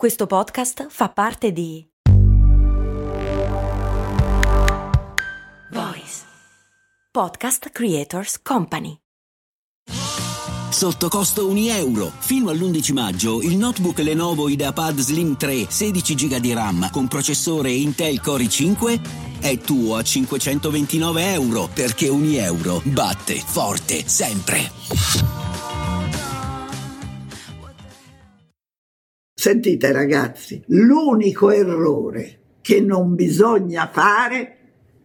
Questo podcast fa parte di Voice Podcast Creators Company. Sotto costo 1 euro. Fino all'11 maggio il notebook Lenovo IdeaPad Slim 3 16 GB di RAM con processore Intel Core i5 è tuo a 529 euro perché 1 euro batte forte sempre. Sentite ragazzi, l'unico errore che non bisogna fare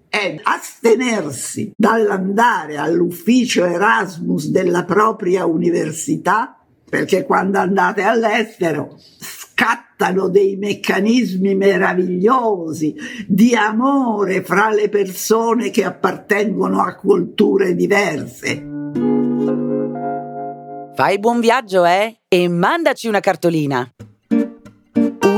è astenersi dall'andare all'ufficio Erasmus della propria università, perché quando andate all'estero scattano dei meccanismi meravigliosi di amore fra le persone che appartengono a culture diverse. Fai buon viaggio, eh? E mandaci una cartolina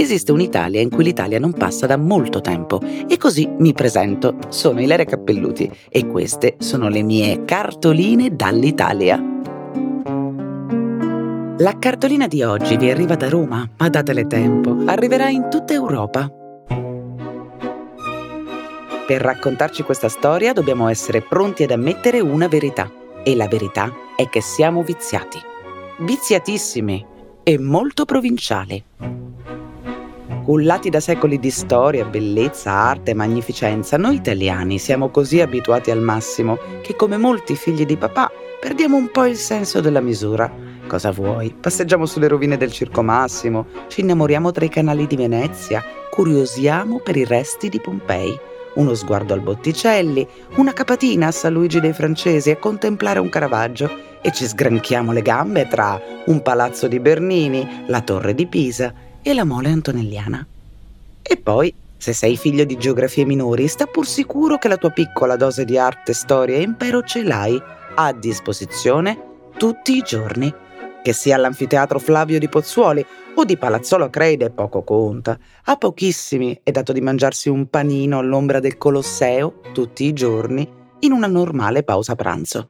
Esiste un'Italia in cui l'Italia non passa da molto tempo e così mi presento. Sono Ilaria Cappelluti e queste sono le mie cartoline dall'Italia. La cartolina di oggi vi arriva da Roma, ma datele tempo, arriverà in tutta Europa. Per raccontarci questa storia dobbiamo essere pronti ad ammettere una verità. E la verità è che siamo viziati. Viziatissimi e molto provinciali cullati da secoli di storia, bellezza, arte, magnificenza, noi italiani siamo così abituati al massimo che come molti figli di papà perdiamo un po' il senso della misura. Cosa vuoi? Passeggiamo sulle rovine del Circo Massimo, ci innamoriamo tra i canali di Venezia, curiosiamo per i resti di Pompei. Uno sguardo al Botticelli, una capatina a San Luigi dei Francesi a contemplare un Caravaggio e ci sgranchiamo le gambe tra un palazzo di Bernini, la torre di Pisa e la mole antonelliana. E poi, se sei figlio di geografie minori, sta pur sicuro che la tua piccola dose di arte, storia e impero ce l'hai a disposizione tutti i giorni. Che sia all'anfiteatro Flavio di Pozzuoli o di Palazzolo Creide, poco conta. A pochissimi è dato di mangiarsi un panino all'ombra del Colosseo tutti i giorni in una normale pausa pranzo.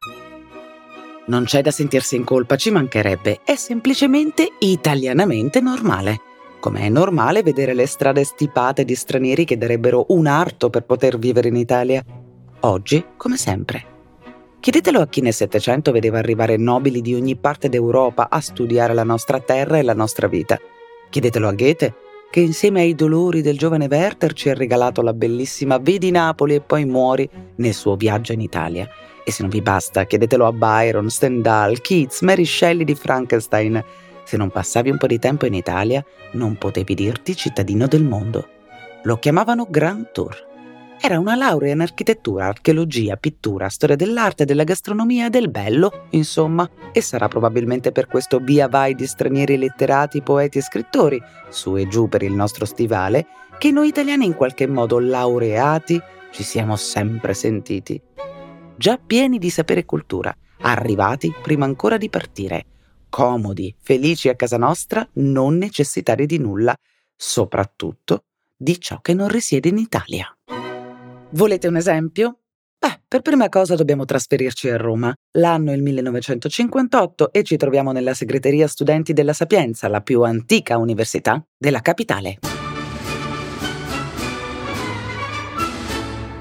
Non c'è da sentirsi in colpa, ci mancherebbe, è semplicemente italianamente normale come è normale vedere le strade stipate di stranieri che darebbero un arto per poter vivere in Italia. Oggi, come sempre. Chiedetelo a chi nel Settecento vedeva arrivare nobili di ogni parte d'Europa a studiare la nostra terra e la nostra vita. Chiedetelo a Goethe, che insieme ai dolori del giovane Werther ci ha regalato la bellissima Vedi Napoli e poi muori nel suo viaggio in Italia. E se non vi basta, chiedetelo a Byron, Stendhal, Keats, Mary Shelley di Frankenstein, se non passavi un po' di tempo in Italia, non potevi dirti cittadino del mondo. Lo chiamavano Grand Tour. Era una laurea in architettura, archeologia, pittura, storia dell'arte, della gastronomia del bello, insomma, e sarà probabilmente per questo via vai di stranieri letterati, poeti e scrittori, su e giù per il nostro stivale, che noi italiani in qualche modo laureati ci siamo sempre sentiti. Già pieni di sapere e cultura, arrivati prima ancora di partire, comodi, felici a casa nostra, non necessitari di nulla, soprattutto di ciò che non risiede in Italia. Volete un esempio? Beh, per prima cosa dobbiamo trasferirci a Roma. L'anno è il 1958 e ci troviamo nella segreteria studenti della Sapienza, la più antica università della capitale.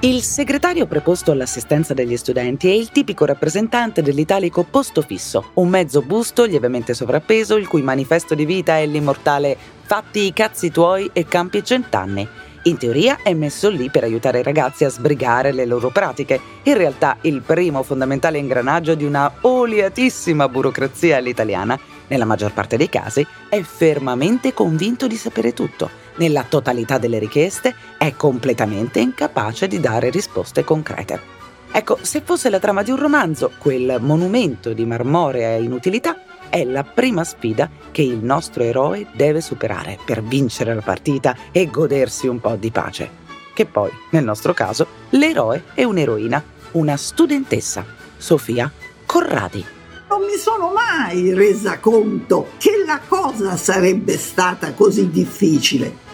Il segretario preposto all'assistenza degli studenti è il tipico rappresentante dell'italico posto fisso, un mezzo busto lievemente sovrappeso il cui manifesto di vita è l'immortale Fatti i cazzi tuoi e campi cent'anni. In teoria è messo lì per aiutare i ragazzi a sbrigare le loro pratiche, in realtà il primo fondamentale ingranaggio di una oliatissima burocrazia all'italiana, nella maggior parte dei casi, è fermamente convinto di sapere tutto nella totalità delle richieste, è completamente incapace di dare risposte concrete. Ecco, se fosse la trama di un romanzo, quel monumento di marmorea inutilità è la prima sfida che il nostro eroe deve superare per vincere la partita e godersi un po' di pace. che poi, nel nostro caso, l'eroe è un'eroina, una studentessa, Sofia Corradi. Non mi sono mai resa conto che la cosa sarebbe stata così difficile.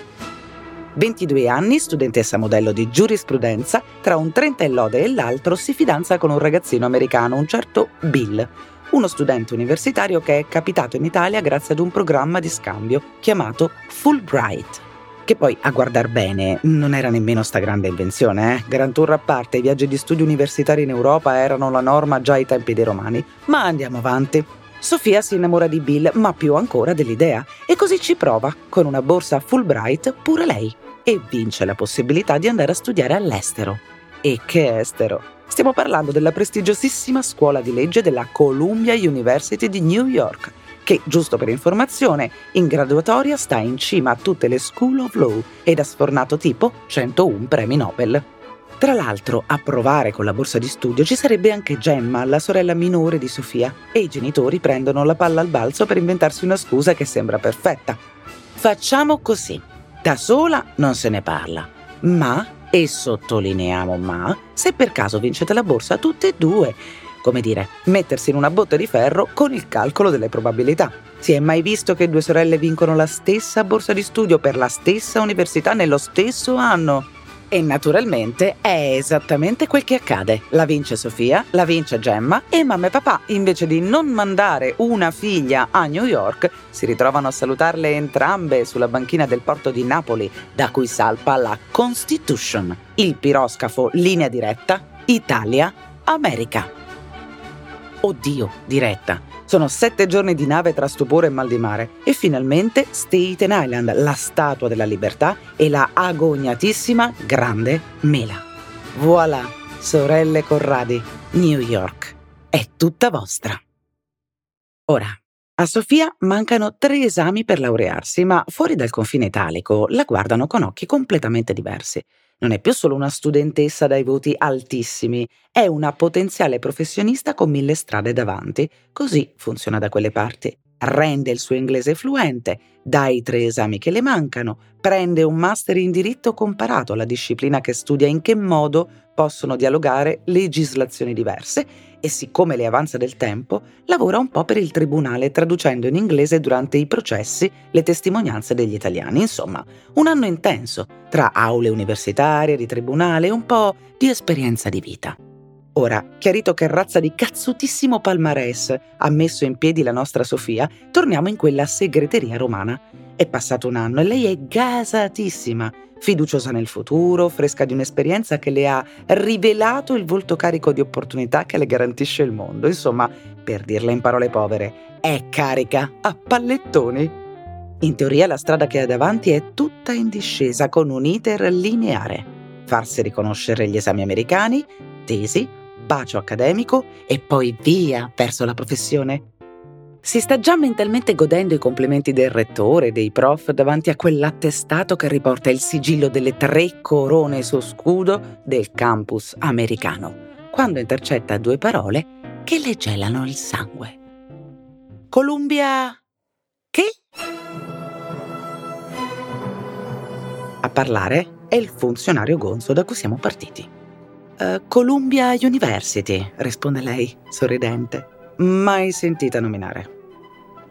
22 anni, studentessa modello di giurisprudenza, tra un 30 e lode e l'altro si fidanza con un ragazzino americano, un certo Bill, uno studente universitario che è capitato in Italia grazie ad un programma di scambio chiamato Fulbright. Che poi, a guardar bene, non era nemmeno sta grande invenzione, eh? Gran tour a parte, i viaggi di studio universitari in Europa erano la norma già ai tempi dei romani. Ma andiamo avanti. Sofia si innamora di Bill, ma più ancora dell'idea, e così ci prova, con una borsa Fulbright pure lei, e vince la possibilità di andare a studiare all'estero. E che estero! Stiamo parlando della prestigiosissima scuola di legge della Columbia University di New York, che, giusto per informazione, in graduatoria sta in cima a tutte le School of Law ed ha sfornato tipo 101 premi Nobel. Tra l'altro, a provare con la borsa di studio ci sarebbe anche Gemma, la sorella minore di Sofia, e i genitori prendono la palla al balzo per inventarsi una scusa che sembra perfetta. Facciamo così. Da sola non se ne parla, ma, e sottolineiamo ma, se per caso vincete la borsa tutte e due, come dire, mettersi in una botte di ferro con il calcolo delle probabilità. Si è mai visto che due sorelle vincono la stessa borsa di studio per la stessa università nello stesso anno? E naturalmente è esattamente quel che accade. La vince Sofia, la vince Gemma e mamma e papà, invece di non mandare una figlia a New York, si ritrovano a salutarle entrambe sulla banchina del porto di Napoli, da cui salpa la Constitution, il piroscafo linea diretta Italia-America. Oddio, diretta. Sono sette giorni di nave tra stupore e mal di mare e finalmente Staten Island, la statua della libertà e la agognatissima grande mela. Voilà, sorelle Corradi, New York. È tutta vostra. Ora, a Sofia mancano tre esami per laurearsi, ma fuori dal confine italico la guardano con occhi completamente diversi. Non è più solo una studentessa dai voti altissimi, è una potenziale professionista con mille strade davanti. Così funziona da quelle parti. Rende il suo inglese fluente, dà i tre esami che le mancano, prende un master in diritto comparato alla disciplina che studia in che modo possono dialogare legislazioni diverse e siccome le avanza del tempo, lavora un po' per il tribunale traducendo in inglese durante i processi le testimonianze degli italiani. Insomma, un anno intenso, tra aule universitarie, di tribunale e un po' di esperienza di vita. Ora, chiarito che razza di cazzutissimo palmarès ha messo in piedi la nostra Sofia, torniamo in quella segreteria romana. È passato un anno e lei è gasatissima, fiduciosa nel futuro, fresca di un'esperienza che le ha rivelato il volto carico di opportunità che le garantisce il mondo. Insomma, per dirla in parole povere, è carica a pallettoni. In teoria la strada che ha davanti è tutta in discesa con un iter lineare. Farsi riconoscere gli esami americani, tesi, bacio accademico e poi via verso la professione. Si sta già mentalmente godendo i complimenti del rettore dei prof davanti a quell'attestato che riporta il sigillo delle tre corone su scudo del campus americano, quando intercetta due parole che le gelano il sangue. Columbia... Che? A parlare è il funzionario gonzo da cui siamo partiti. Uh, Columbia University, risponde lei, sorridente. Mai sentita nominare.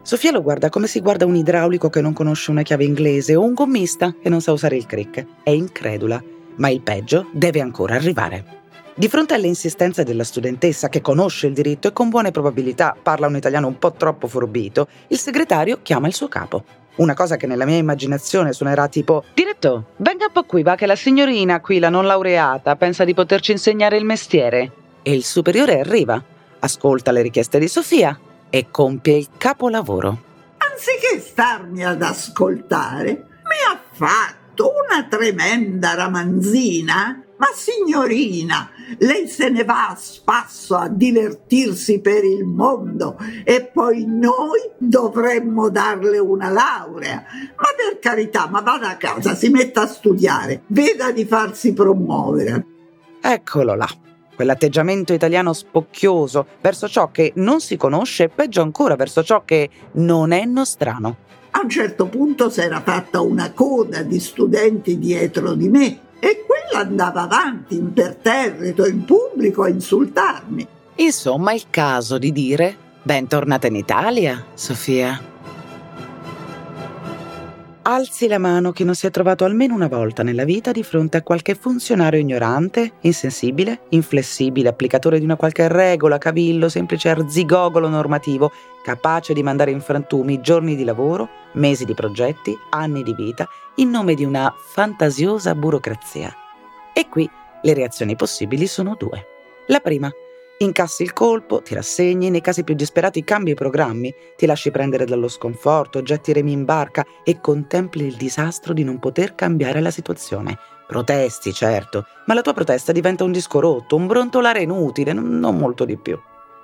Sofia lo guarda come si guarda un idraulico che non conosce una chiave inglese o un gommista che non sa usare il crick. È incredula, ma il peggio deve ancora arrivare. Di fronte alle insistenze della studentessa che conosce il diritto e con buone probabilità parla un italiano un po' troppo forbito, il segretario chiama il suo capo. Una cosa che nella mia immaginazione suonerà tipo Diretto, venga un po' qui, va che la signorina qui, la non laureata, pensa di poterci insegnare il mestiere. E il superiore arriva, ascolta le richieste di Sofia e compie il capolavoro. Anziché starmi ad ascoltare, mi ha fatto una tremenda ramanzina. Ma signorina, lei se ne va a spasso a divertirsi per il mondo e poi noi dovremmo darle una laurea. Ma per carità, ma vada a casa, si metta a studiare, veda di farsi promuovere. Eccolo là, quell'atteggiamento italiano spocchioso verso ciò che non si conosce e peggio ancora verso ciò che non è nostrano. A un certo punto si era fatta una coda di studenti dietro di me e quella andava avanti imperterrito in pubblico a insultarmi. Insomma, il caso di dire bentornata in Italia, Sofia. Alzi la mano chi non si è trovato almeno una volta nella vita di fronte a qualche funzionario ignorante, insensibile, inflessibile, applicatore di una qualche regola, cavillo, semplice arzigogolo normativo, capace di mandare in frantumi giorni di lavoro, mesi di progetti, anni di vita, in nome di una fantasiosa burocrazia. E qui le reazioni possibili sono due. La prima, Incassi il colpo, ti rassegni, nei casi più disperati cambi i programmi, ti lasci prendere dallo sconforto, getti remi in barca e contempli il disastro di non poter cambiare la situazione. Protesti, certo, ma la tua protesta diventa un disco rotto, un brontolare inutile, non molto di più.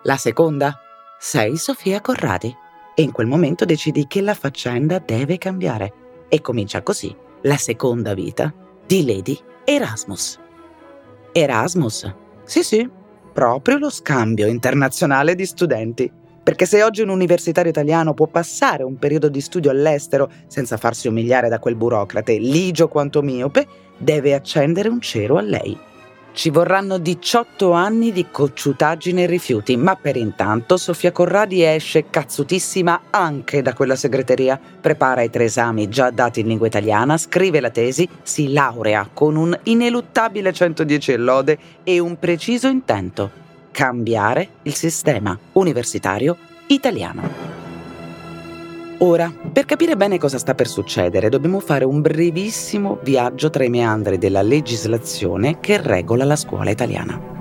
La seconda? Sei Sofia Corradi e in quel momento decidi che la faccenda deve cambiare e comincia così la seconda vita di Lady Erasmus. Erasmus? Sì, sì, proprio lo scambio internazionale di studenti. Perché se oggi un universitario italiano può passare un periodo di studio all'estero senza farsi umiliare da quel burocrate ligio quanto miope, deve accendere un cero a lei ci vorranno 18 anni di cocciutaggine e rifiuti, ma per intanto Sofia Corradi esce cazzutissima anche da quella segreteria. Prepara i tre esami già dati in lingua italiana, scrive la tesi, si laurea con un ineluttabile 110 e lode e un preciso intento: cambiare il sistema universitario italiano. Ora, per capire bene cosa sta per succedere, dobbiamo fare un brevissimo viaggio tra i meandri della legislazione che regola la scuola italiana.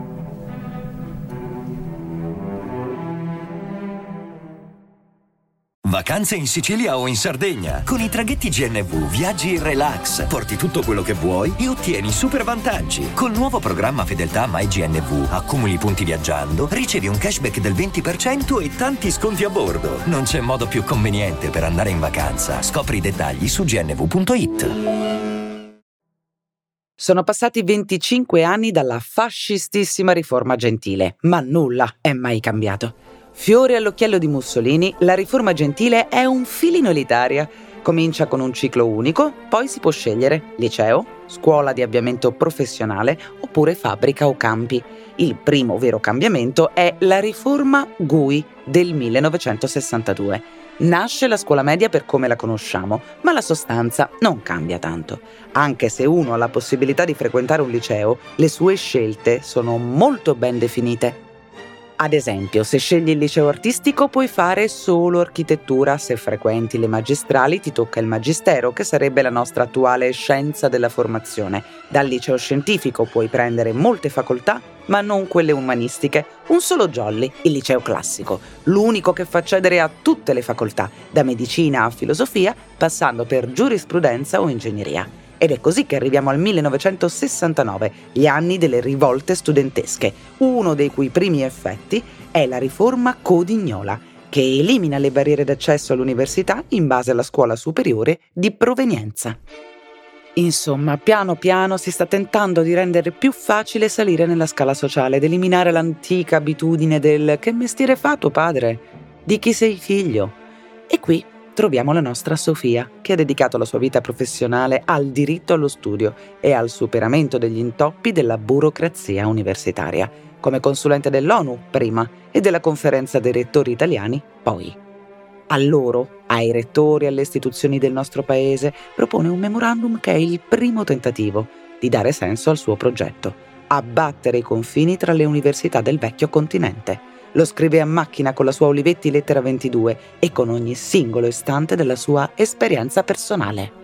Vacanze in Sicilia o in Sardegna. Con i traghetti GNV viaggi in relax, porti tutto quello che vuoi e ottieni super vantaggi. Col nuovo programma Fedeltà MyGNV accumuli punti viaggiando, ricevi un cashback del 20% e tanti sconti a bordo. Non c'è modo più conveniente per andare in vacanza. Scopri i dettagli su gnv.it. Sono passati 25 anni dalla fascistissima riforma gentile, ma nulla è mai cambiato. Fiore all'occhiello di Mussolini, la riforma gentile è un filino elitaria. Comincia con un ciclo unico, poi si può scegliere liceo, scuola di avviamento professionale oppure fabbrica o campi. Il primo vero cambiamento è la riforma GUI del 1962. Nasce la scuola media per come la conosciamo, ma la sostanza non cambia tanto. Anche se uno ha la possibilità di frequentare un liceo, le sue scelte sono molto ben definite. Ad esempio, se scegli il liceo artistico puoi fare solo architettura, se frequenti le magistrali ti tocca il magistero, che sarebbe la nostra attuale scienza della formazione. Dal liceo scientifico puoi prendere molte facoltà, ma non quelle umanistiche, un solo jolly, il liceo classico, l'unico che fa accedere a tutte le facoltà, da medicina a filosofia, passando per giurisprudenza o ingegneria. Ed è così che arriviamo al 1969, gli anni delle rivolte studentesche, uno dei cui primi effetti è la riforma Codignola, che elimina le barriere d'accesso all'università in base alla scuola superiore di provenienza. Insomma, piano piano si sta tentando di rendere più facile salire nella scala sociale ed eliminare l'antica abitudine del che mestiere fa tuo padre? Di chi sei figlio? E qui troviamo la nostra Sofia, che ha dedicato la sua vita professionale al diritto allo studio e al superamento degli intoppi della burocrazia universitaria, come consulente dell'ONU prima e della conferenza dei rettori italiani poi. A loro, ai rettori e alle istituzioni del nostro paese, propone un memorandum che è il primo tentativo di dare senso al suo progetto, abbattere i confini tra le università del vecchio continente lo scrive a macchina con la sua Olivetti lettera 22 e con ogni singolo istante della sua esperienza personale.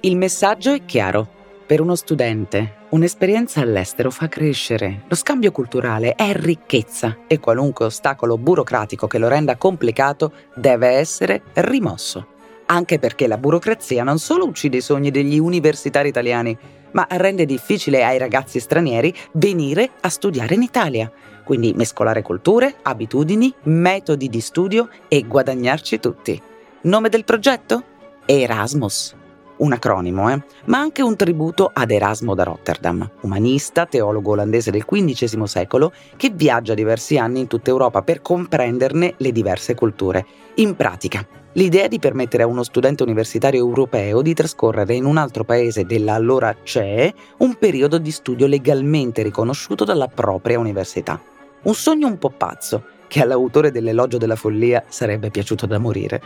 Il messaggio è chiaro. Per uno studente, un'esperienza all'estero fa crescere, lo scambio culturale è ricchezza e qualunque ostacolo burocratico che lo renda complicato deve essere rimosso. Anche perché la burocrazia non solo uccide i sogni degli universitari italiani, ma rende difficile ai ragazzi stranieri venire a studiare in Italia quindi mescolare culture, abitudini, metodi di studio e guadagnarci tutti. Nome del progetto? Erasmus. un acronimo, eh, ma anche un tributo ad Erasmo da Rotterdam, umanista, teologo olandese del XV secolo, che viaggia diversi anni in tutta Europa per comprenderne le diverse culture. In pratica, l'idea di permettere a uno studente universitario europeo di trascorrere in un altro paese della allora CEE un periodo di studio legalmente riconosciuto dalla propria università. Un sogno un po' pazzo, che all'autore dell'elogio della follia sarebbe piaciuto da morire.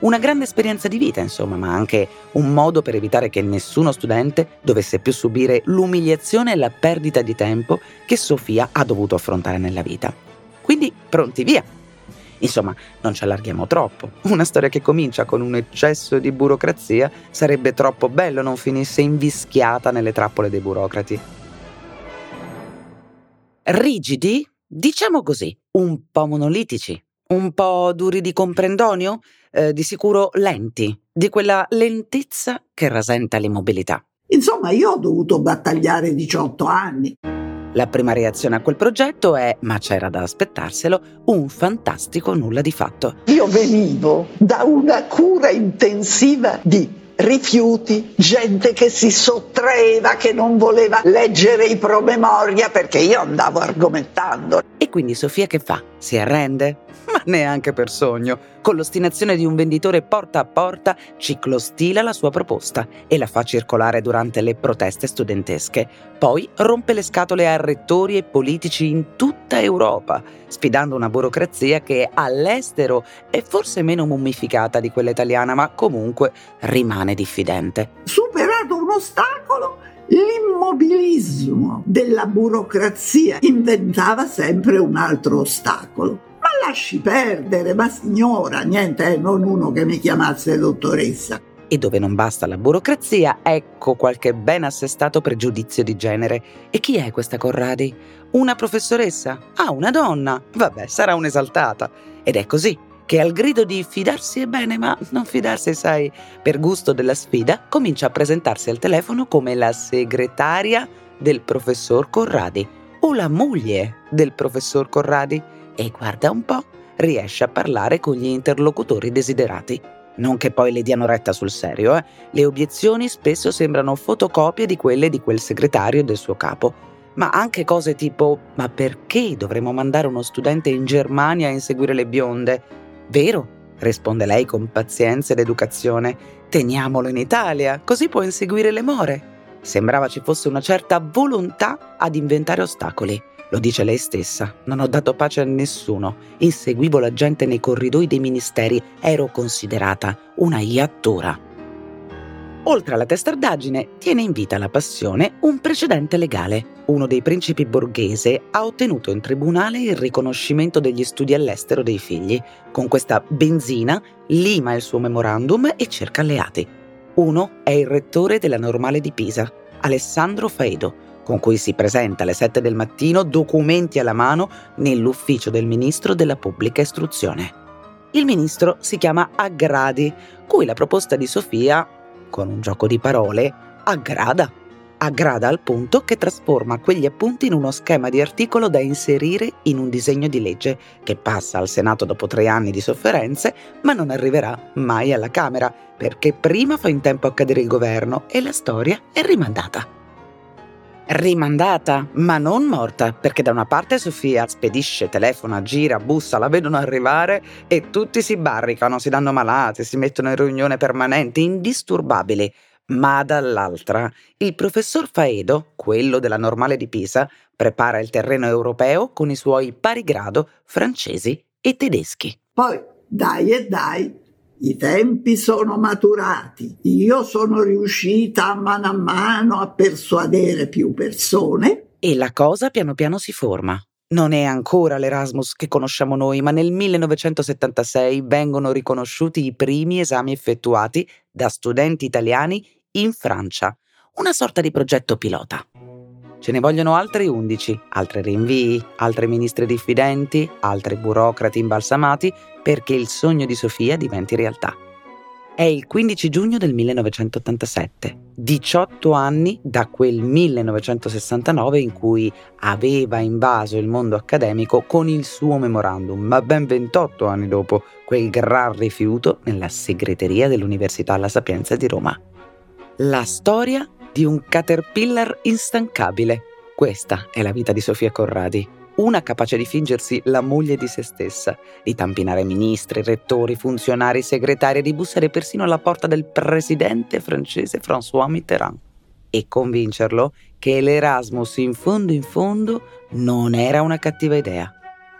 Una grande esperienza di vita, insomma, ma anche un modo per evitare che nessuno studente dovesse più subire l'umiliazione e la perdita di tempo che Sofia ha dovuto affrontare nella vita. Quindi, pronti via! Insomma, non ci allarghiamo troppo. Una storia che comincia con un eccesso di burocrazia sarebbe troppo bello non finisse invischiata nelle trappole dei burocrati. Rigidi? Diciamo così, un po' monolitici, un po' duri di comprendonio, eh, di sicuro lenti, di quella lentezza che rasenta l'immobilità. Insomma, io ho dovuto battagliare 18 anni. La prima reazione a quel progetto è, ma c'era da aspettarselo, un fantastico nulla di fatto. Io venivo da una cura intensiva di rifiuti, gente che si sottraeva, che non voleva leggere i promemoria perché io andavo argomentando. E quindi Sofia che fa? Si arrende? Ma neanche per sogno. Con l'ostinazione di un venditore porta a porta ciclostila la sua proposta e la fa circolare durante le proteste studentesche. Poi rompe le scatole a rettori e politici in tutta Europa, sfidando una burocrazia che all'estero è forse meno mummificata di quella italiana, ma comunque rimane diffidente. Superato un ostacolo, l'immobilismo della burocrazia inventava sempre un altro ostacolo lasci perdere, ma signora, niente, eh, non uno che mi chiamasse dottoressa. E dove non basta la burocrazia, ecco qualche ben assestato pregiudizio di genere. E chi è questa Corradi? Una professoressa? Ah, una donna? Vabbè, sarà un'esaltata. Ed è così che al grido di fidarsi è bene, ma non fidarsi, sai, per gusto della sfida, comincia a presentarsi al telefono come la segretaria del professor Corradi o la moglie del professor Corradi e guarda un po', riesce a parlare con gli interlocutori desiderati. Non che poi le diano retta sul serio, eh? le obiezioni spesso sembrano fotocopie di quelle di quel segretario e del suo capo. Ma anche cose tipo: ma perché dovremmo mandare uno studente in Germania a inseguire le bionde? Vero, risponde lei con pazienza ed educazione. Teniamolo in Italia, così può inseguire le more. Sembrava ci fosse una certa volontà ad inventare ostacoli. Lo dice lei stessa, non ho dato pace a nessuno, inseguivo la gente nei corridoi dei ministeri, ero considerata una iattura. Oltre alla testardaggine, tiene in vita la passione un precedente legale. Uno dei principi borghese ha ottenuto in tribunale il riconoscimento degli studi all'estero dei figli. Con questa benzina lima il suo memorandum e cerca alleati. Uno è il rettore della Normale di Pisa, Alessandro Faedo, con cui si presenta alle 7 del mattino documenti alla mano nell'ufficio del ministro della pubblica istruzione. Il ministro si chiama Aggradi, cui la proposta di Sofia, con un gioco di parole, aggrada. Aggrada al punto che trasforma quegli appunti in uno schema di articolo da inserire in un disegno di legge che passa al Senato dopo tre anni di sofferenze, ma non arriverà mai alla Camera, perché prima fa in tempo a cadere il governo e la storia è rimandata rimandata, ma non morta, perché da una parte Sofia spedisce, telefona, gira, bussa, la vedono arrivare e tutti si barricano, si danno malate, si mettono in riunione permanente, indisturbabili. Ma dall'altra, il professor Faedo, quello della normale di Pisa, prepara il terreno europeo con i suoi pari grado francesi e tedeschi. Poi, dai e dai, i tempi sono maturati, io sono riuscita a mano a mano a persuadere più persone. E la cosa piano piano si forma. Non è ancora l'Erasmus che conosciamo noi, ma nel 1976 vengono riconosciuti i primi esami effettuati da studenti italiani in Francia, una sorta di progetto pilota. Ce ne vogliono altri 11, altri rinvii, altre ministre diffidenti, altri burocrati imbalsamati perché il sogno di Sofia diventi realtà. È il 15 giugno del 1987, 18 anni da quel 1969 in cui aveva invaso il mondo accademico con il suo memorandum, ma ben 28 anni dopo quel gran rifiuto nella segreteria dell'Università La Sapienza di Roma. La storia di un caterpillar instancabile. Questa è la vita di Sofia Corradi, una capace di fingersi la moglie di se stessa, di tampinare ministri, rettori, funzionari, segretari e di bussare persino alla porta del presidente francese François Mitterrand e convincerlo che l'Erasmus in fondo in fondo non era una cattiva idea.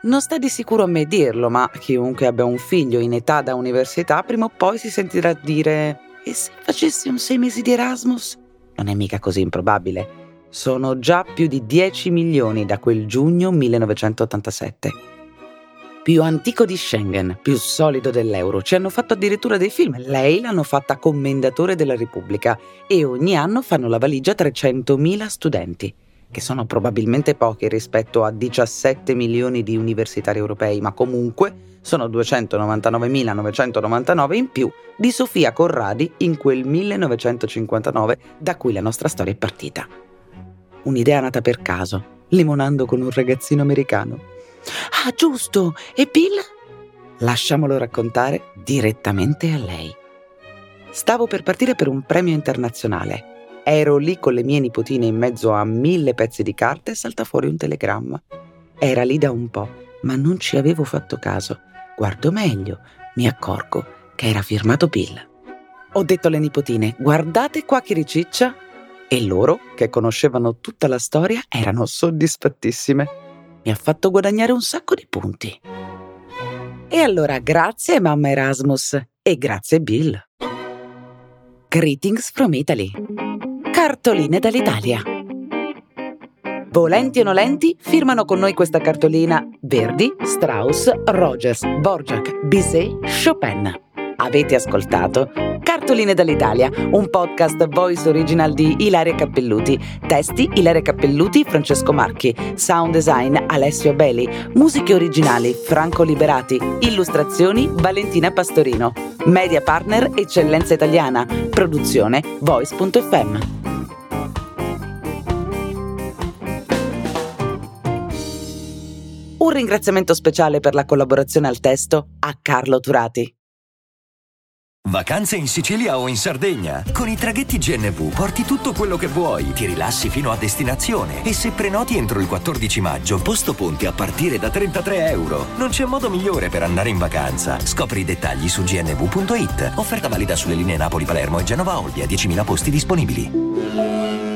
Non sta di sicuro a me dirlo, ma chiunque abbia un figlio in età da università prima o poi si sentirà dire e se facessi un sei mesi di Erasmus? Non è mica così improbabile. Sono già più di 10 milioni da quel giugno 1987. Più antico di Schengen, più solido dell'euro, ci hanno fatto addirittura dei film. Lei l'hanno fatta commendatore della Repubblica e ogni anno fanno la valigia 300.000 studenti, che sono probabilmente pochi rispetto a 17 milioni di universitari europei, ma comunque sono 299.999 in più di Sofia Corradi in quel 1959 da cui la nostra storia è partita. Un'idea nata per caso, limonando con un ragazzino americano. Ah, giusto! E Bill? Lasciamolo raccontare direttamente a lei. Stavo per partire per un premio internazionale. Ero lì con le mie nipotine in mezzo a mille pezzi di carta e salta fuori un telegramma. Era lì da un po', ma non ci avevo fatto caso guardo meglio, mi accorgo che era firmato Bill. Ho detto alle nipotine, guardate qua chi riciccia. E loro, che conoscevano tutta la storia, erano soddisfattissime. Mi ha fatto guadagnare un sacco di punti. E allora grazie mamma Erasmus e grazie Bill. Greetings from Italy. Cartoline dall'Italia. Volenti o nolenti, firmano con noi questa cartolina Verdi, Strauss, Rogers, Borjak, Bizet, Chopin. Avete ascoltato Cartoline dall'Italia, un podcast voice original di Ilaria Cappelluti. Testi Ilaria Cappelluti, Francesco Marchi. Sound design Alessio Beli. Musiche originali Franco Liberati. Illustrazioni Valentina Pastorino. Media partner Eccellenza Italiana. Produzione voice.fm. Un ringraziamento speciale per la collaborazione al testo a Carlo Turati. Vacanze in Sicilia o in Sardegna? Con i traghetti GNV porti tutto quello che vuoi, ti rilassi fino a destinazione e se prenoti entro il 14 maggio, posto ponti a partire da 33 euro. Non c'è modo migliore per andare in vacanza. Scopri i dettagli su gnv.it. Offerta valida sulle linee Napoli-Palermo e Genova-Olbia, 10.000 posti disponibili.